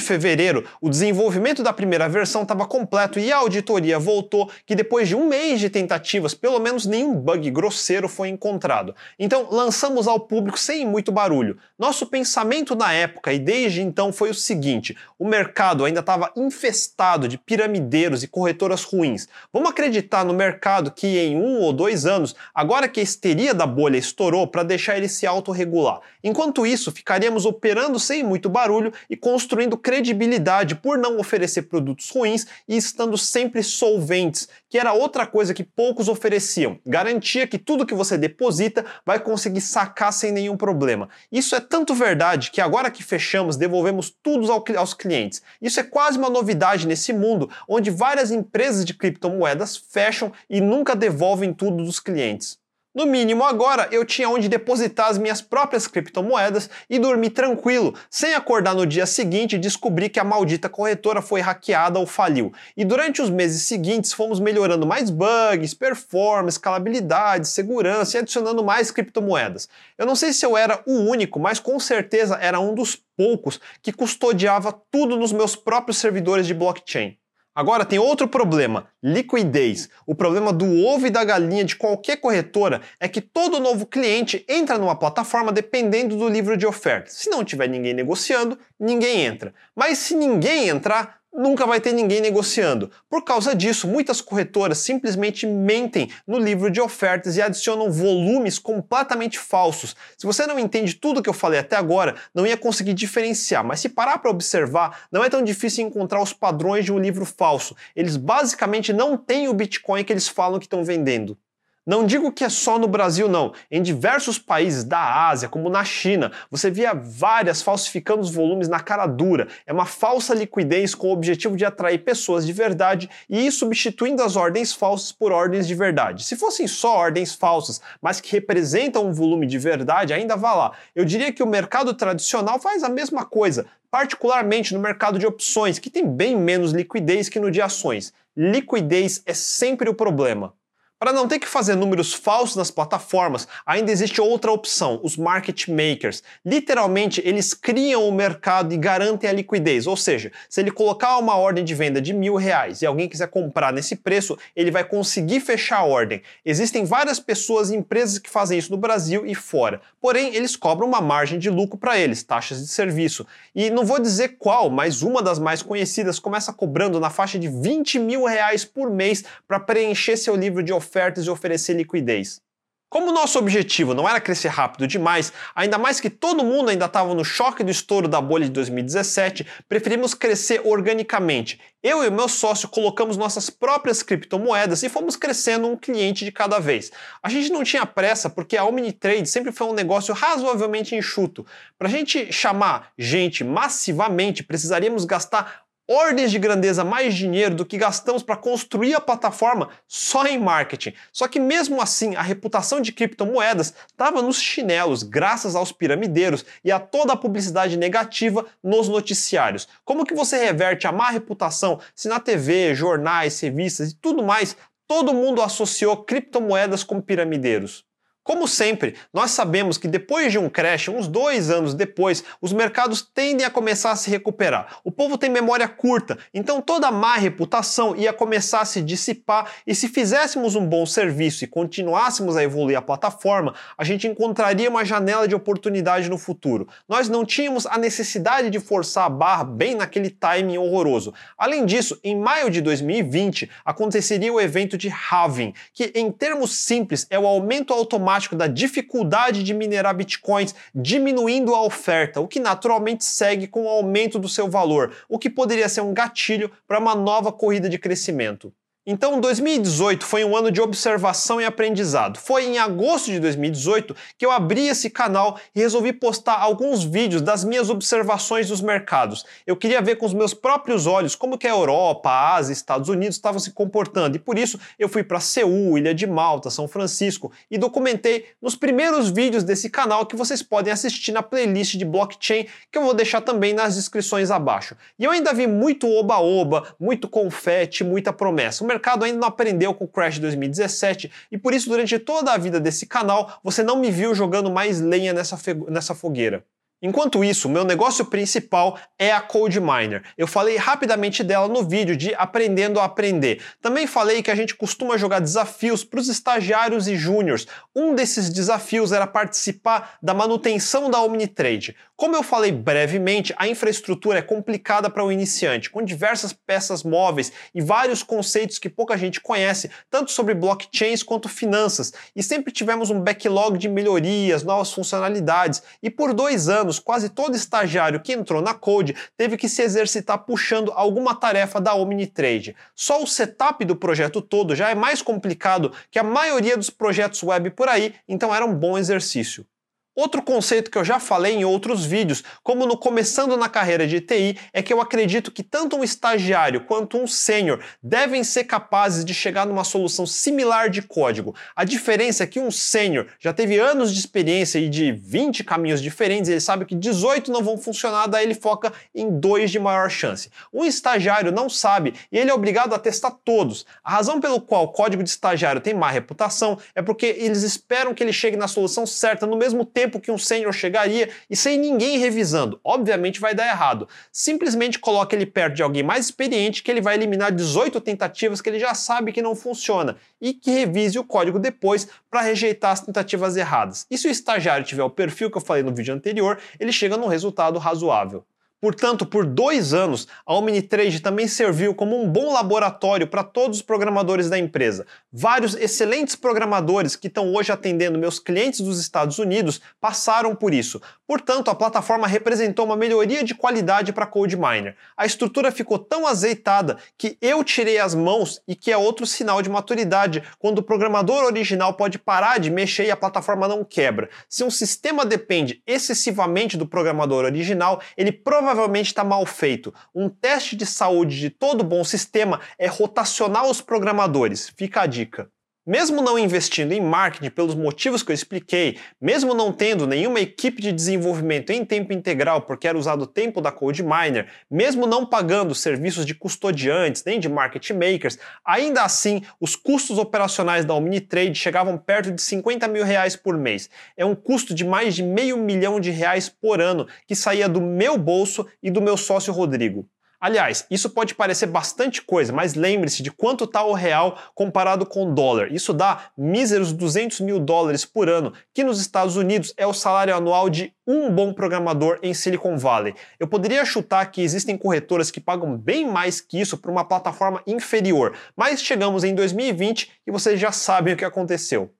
A: fevereiro, o desenvolvimento da primeira versão estava completo e a auditoria voltou que depois de um mês de tentativas, pelo menos nenhum bug grosseiro foi encontrado. Então, lançamos ao público sem muito barulho. Nosso pensamento na época e desde então foi o seguinte: o mercado ainda estava infestado de piramideiros e corretoras ruins. Vamos acreditar no mercado que em um ou dois anos, agora que a histeria da bolha estourou, para deixar ele se autorregular. Enquanto isso, ficaríamos operando sem muito barulho e construindo credibilidade por não oferecer produtos ruins e estando sempre solventes, que era outra coisa que poucos ofereciam. Garantia que tudo que você deposita vai conseguir sacar sem nenhum problema. Isso é tanto verdade que agora que fechamos, devolvemos tudo aos clientes. Isso é quase uma novidade nesse mundo onde várias empresas de criptomoedas fecham e nunca devolvem tudo dos clientes. No mínimo agora eu tinha onde depositar as minhas próprias criptomoedas e dormir tranquilo, sem acordar no dia seguinte e descobrir que a maldita corretora foi hackeada ou faliu. E durante os meses seguintes fomos melhorando mais bugs, performance, escalabilidade, segurança e adicionando mais criptomoedas. Eu não sei se eu era o único, mas com certeza era um dos poucos que custodiava tudo nos meus próprios servidores de blockchain. Agora tem outro problema, liquidez. O problema do ovo e da galinha de qualquer corretora é que todo novo cliente entra numa plataforma dependendo do livro de ofertas. Se não tiver ninguém negociando, ninguém entra. Mas se ninguém entrar, nunca vai ter ninguém negociando. Por causa disso, muitas corretoras simplesmente mentem no livro de ofertas e adicionam volumes completamente falsos. Se você não entende tudo que eu falei até agora, não ia conseguir diferenciar, mas se parar para observar, não é tão difícil encontrar os padrões de um livro falso. Eles basicamente não têm o Bitcoin que eles falam que estão vendendo. Não digo que é só no Brasil, não. Em diversos países da Ásia, como na China, você via várias falsificando os volumes na cara dura. É uma falsa liquidez com o objetivo de atrair pessoas de verdade e ir substituindo as ordens falsas por ordens de verdade. Se fossem só ordens falsas, mas que representam um volume de verdade, ainda vá lá. Eu diria que o mercado tradicional faz a mesma coisa, particularmente no mercado de opções, que tem bem menos liquidez que no de ações. Liquidez é sempre o problema. Para não ter que fazer números falsos nas plataformas, ainda existe outra opção, os market makers. Literalmente, eles criam o mercado e garantem a liquidez, ou seja, se ele colocar uma ordem de venda de mil reais e alguém quiser comprar nesse preço, ele vai conseguir fechar a ordem. Existem várias pessoas e empresas que fazem isso no Brasil e fora, porém eles cobram uma margem de lucro para eles, taxas de serviço. E não vou dizer qual, mas uma das mais conhecidas começa cobrando na faixa de 20 mil reais por mês para preencher seu livro de oferta ofertas e oferecer liquidez. Como nosso objetivo não era crescer rápido demais, ainda mais que todo mundo ainda estava no choque do estouro da bolha de 2017, preferimos crescer organicamente. Eu e meu sócio colocamos nossas próprias criptomoedas e fomos crescendo um cliente de cada vez. A gente não tinha pressa porque a Omnitrade sempre foi um negócio razoavelmente enxuto. Para a gente chamar gente massivamente, precisaríamos gastar ordens de grandeza mais dinheiro do que gastamos para construir a plataforma só em marketing. Só que mesmo assim, a reputação de criptomoedas estava nos chinelos, graças aos piramideiros e a toda a publicidade negativa nos noticiários. Como que você reverte a má reputação se na TV, jornais, revistas e tudo mais, todo mundo associou criptomoedas com piramideiros? Como sempre, nós sabemos que depois de um crash, uns dois anos depois, os mercados tendem a começar a se recuperar. O povo tem memória curta, então toda a má reputação ia começar a se dissipar e se fizéssemos um bom serviço e continuássemos a evoluir a plataforma, a gente encontraria uma janela de oportunidade no futuro. Nós não tínhamos a necessidade de forçar a barra bem naquele timing horroroso. Além disso, em maio de 2020 aconteceria o evento de halving, que em termos simples é o aumento automático da dificuldade de minerar bitcoins, diminuindo a oferta, o que naturalmente segue com o aumento do seu valor, o que poderia ser um gatilho para uma nova corrida de crescimento. Então, 2018 foi um ano de observação e aprendizado. Foi em agosto de 2018 que eu abri esse canal e resolvi postar alguns vídeos das minhas observações dos mercados. Eu queria ver com os meus próprios olhos como que a Europa, a Ásia, Estados Unidos estavam se comportando. E por isso eu fui para Seul, Ilha de Malta, São Francisco e documentei nos primeiros vídeos desse canal que vocês podem assistir na playlist de blockchain que eu vou deixar também nas descrições abaixo. E eu ainda vi muito oba-oba, muito confete, muita promessa mercado ainda não aprendeu com o crash de 2017 e por isso durante toda a vida desse canal você não me viu jogando mais lenha nessa, nessa fogueira. Enquanto isso, meu negócio principal é a Code Miner. Eu falei rapidamente dela no vídeo de Aprendendo a Aprender. Também falei que a gente costuma jogar desafios para os estagiários e júniors. Um desses desafios era participar da manutenção da Omnitrade. Como eu falei brevemente, a infraestrutura é complicada para o iniciante, com diversas peças móveis e vários conceitos que pouca gente conhece, tanto sobre blockchains quanto finanças. E sempre tivemos um backlog de melhorias, novas funcionalidades. E por dois anos, anos, quase todo estagiário que entrou na Code teve que se exercitar puxando alguma tarefa da Omnitrade. Só o setup do projeto todo já é mais complicado que a maioria dos projetos web por aí, então era um bom exercício. Outro conceito que eu já falei em outros vídeos, como no Começando na Carreira de TI, é que eu acredito que tanto um estagiário quanto um sênior devem ser capazes de chegar numa solução similar de código. A diferença é que um sênior já teve anos de experiência e de 20 caminhos diferentes, ele sabe que 18 não vão funcionar, daí ele foca em dois de maior chance. Um estagiário não sabe e ele é obrigado a testar todos. A razão pelo qual o código de estagiário tem má reputação é porque eles esperam que ele chegue na solução certa no mesmo tempo tempo que um sênior chegaria e sem ninguém revisando. Obviamente vai dar errado. Simplesmente coloque ele perto de alguém mais experiente que ele vai eliminar 18 tentativas que ele já sabe que não funciona e que revise o código depois para rejeitar as tentativas erradas. E se o estagiário tiver o perfil que eu falei no vídeo anterior, ele chega num resultado razoável. Portanto, por dois anos, a Omnitrade também serviu como um bom laboratório para todos os programadores da empresa. Vários excelentes programadores que estão hoje atendendo meus clientes dos Estados Unidos passaram por isso. Portanto, a plataforma representou uma melhoria de qualidade para CodeMiner. A estrutura ficou tão azeitada que eu tirei as mãos e que é outro sinal de maturidade, quando o programador original pode parar de mexer e a plataforma não quebra. Se um sistema depende excessivamente do programador original, ele provavelmente provavelmente está mal feito. Um teste de saúde de todo bom sistema é rotacionar os programadores. Fica a dica. Mesmo não investindo em marketing pelos motivos que eu expliquei, mesmo não tendo nenhuma equipe de desenvolvimento em tempo integral porque era usado o tempo da CodeMiner, mesmo não pagando serviços de custodiantes nem de market makers, ainda assim os custos operacionais da Omnitrade chegavam perto de 50 mil reais por mês. É um custo de mais de meio milhão de reais por ano que saía do meu bolso e do meu sócio Rodrigo. Aliás, isso pode parecer bastante coisa, mas lembre-se de quanto está o real comparado com o dólar. Isso dá míseros 200 mil dólares por ano, que nos Estados Unidos é o salário anual de um bom programador em Silicon Valley. Eu poderia chutar que existem corretoras que pagam bem mais que isso para uma plataforma inferior, mas chegamos em 2020 e vocês já sabem o que aconteceu.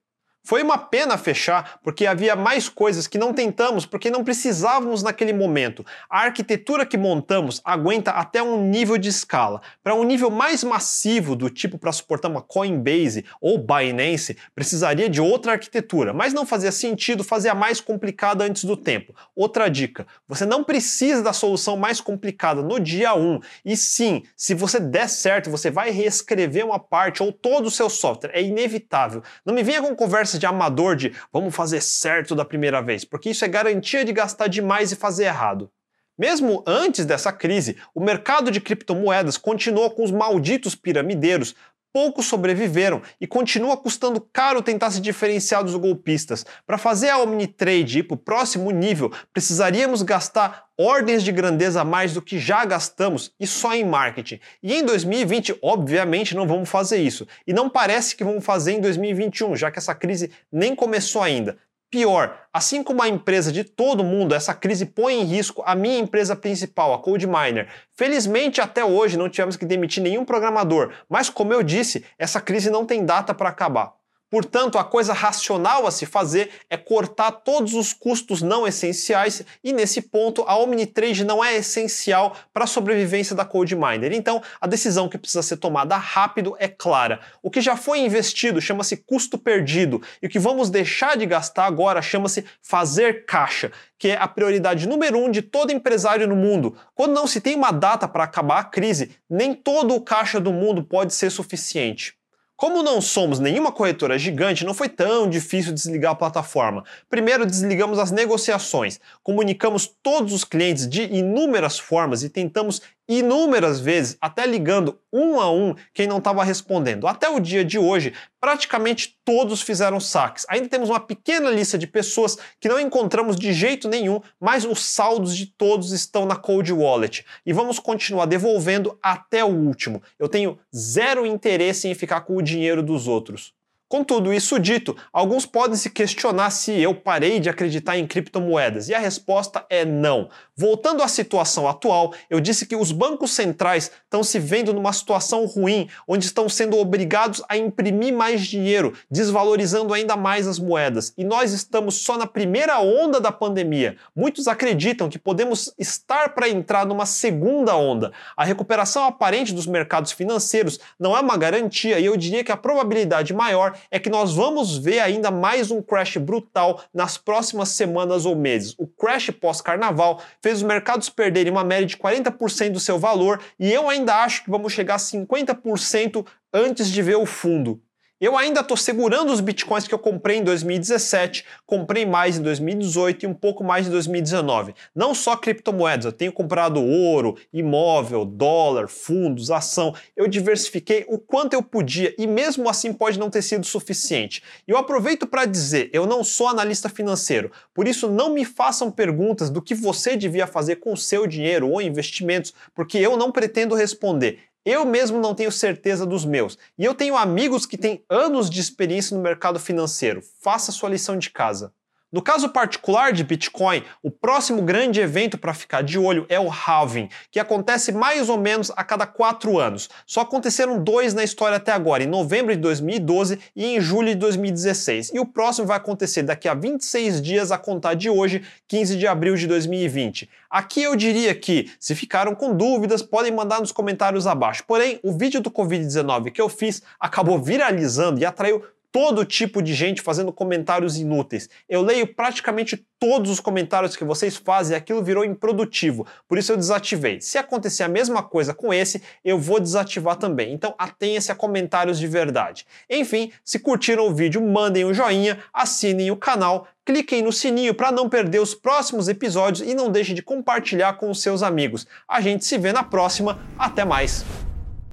A: Foi uma pena fechar porque havia mais coisas que não tentamos porque não precisávamos naquele momento. A arquitetura que montamos aguenta até um nível de escala. Para um nível mais massivo, do tipo para suportar uma Coinbase ou Binance, precisaria de outra arquitetura, mas não fazia sentido fazer a mais complicada antes do tempo. Outra dica: você não precisa da solução mais complicada no dia 1. E sim, se você der certo, você vai reescrever uma parte ou todo o seu software. É inevitável. Não me venha com conversa de amador de vamos fazer certo da primeira vez, porque isso é garantia de gastar demais e fazer errado. Mesmo antes dessa crise, o mercado de criptomoedas continuou com os malditos piramideiros poucos sobreviveram e continua custando caro tentar se diferenciar dos golpistas. Para fazer a Omnitrade ir para o próximo nível, precisaríamos gastar ordens de grandeza a mais do que já gastamos e só em marketing. E em 2020, obviamente, não vamos fazer isso. E não parece que vamos fazer em 2021, já que essa crise nem começou ainda. Pior, assim como a empresa de todo mundo, essa crise põe em risco a minha empresa principal, a CodeMiner. Felizmente, até hoje não tivemos que demitir nenhum programador, mas como eu disse, essa crise não tem data para acabar. Portanto, a coisa racional a se fazer é cortar todos os custos não essenciais e nesse ponto a Omnitrade não é essencial para a sobrevivência da CodeMiner. Então, a decisão que precisa ser tomada rápido é clara. O que já foi investido chama-se custo perdido e o que vamos deixar de gastar agora chama-se fazer caixa, que é a prioridade número um de todo empresário no mundo. Quando não se tem uma data para acabar a crise, nem todo o caixa do mundo pode ser suficiente. Como não somos nenhuma corretora gigante, não foi tão difícil desligar a plataforma. Primeiro, desligamos as negociações, comunicamos todos os clientes de inúmeras formas e tentamos inúmeras vezes, até ligando um a um quem não estava respondendo. Até o dia de hoje, praticamente todos fizeram saques. Ainda temos uma pequena lista de pessoas que não encontramos de jeito nenhum, mas os saldos de todos estão na Cold Wallet e vamos continuar devolvendo até o último. Eu tenho zero interesse em ficar com o dinheiro dos outros. Com tudo isso dito, alguns podem se questionar se eu parei de acreditar em criptomoedas, e a resposta é não. Voltando à situação atual, eu disse que os bancos centrais estão se vendo numa situação ruim, onde estão sendo obrigados a imprimir mais dinheiro, desvalorizando ainda mais as moedas. E nós estamos só na primeira onda da pandemia. Muitos acreditam que podemos estar para entrar numa segunda onda. A recuperação aparente dos mercados financeiros não é uma garantia, e eu diria que a probabilidade maior é que nós vamos ver ainda mais um crash brutal nas próximas semanas ou meses. O crash pós-carnaval fez os mercados perderem uma média de 40% do seu valor e eu ainda acho que vamos chegar a 50% antes de ver o fundo. Eu ainda estou segurando os bitcoins que eu comprei em 2017, comprei mais em 2018 e um pouco mais em 2019. Não só criptomoedas, eu tenho comprado ouro, imóvel, dólar, fundos, ação. Eu diversifiquei o quanto eu podia e mesmo assim pode não ter sido suficiente. E eu aproveito para dizer, eu não sou analista financeiro, por isso não me façam perguntas do que você devia fazer com o seu dinheiro ou investimentos, porque eu não pretendo responder. Eu mesmo não tenho certeza dos meus. E eu tenho amigos que têm anos de experiência no mercado financeiro. Faça sua lição de casa. No caso particular de Bitcoin, o próximo grande evento para ficar de olho é o halving, que acontece mais ou menos a cada quatro anos. Só aconteceram dois na história até agora, em novembro de 2012 e em julho de 2016. E o próximo vai acontecer daqui a 26 dias a contar de hoje, 15 de abril de 2020. Aqui eu diria que, se ficaram com dúvidas, podem mandar nos comentários abaixo. Porém, o vídeo do Covid-19 que eu fiz acabou viralizando e atraiu todo tipo de gente fazendo comentários inúteis. Eu leio praticamente todos os comentários que vocês fazem aquilo virou improdutivo. Por isso eu desativei. Se acontecer a mesma coisa com esse, eu vou desativar também. Então atenha-se a comentários de verdade. Enfim, se curtiram o vídeo, mandem um joinha, assinem o canal, cliquem no sininho para não perder os próximos episódios e não deixem de compartilhar com os seus amigos. A gente se vê na próxima. Até mais!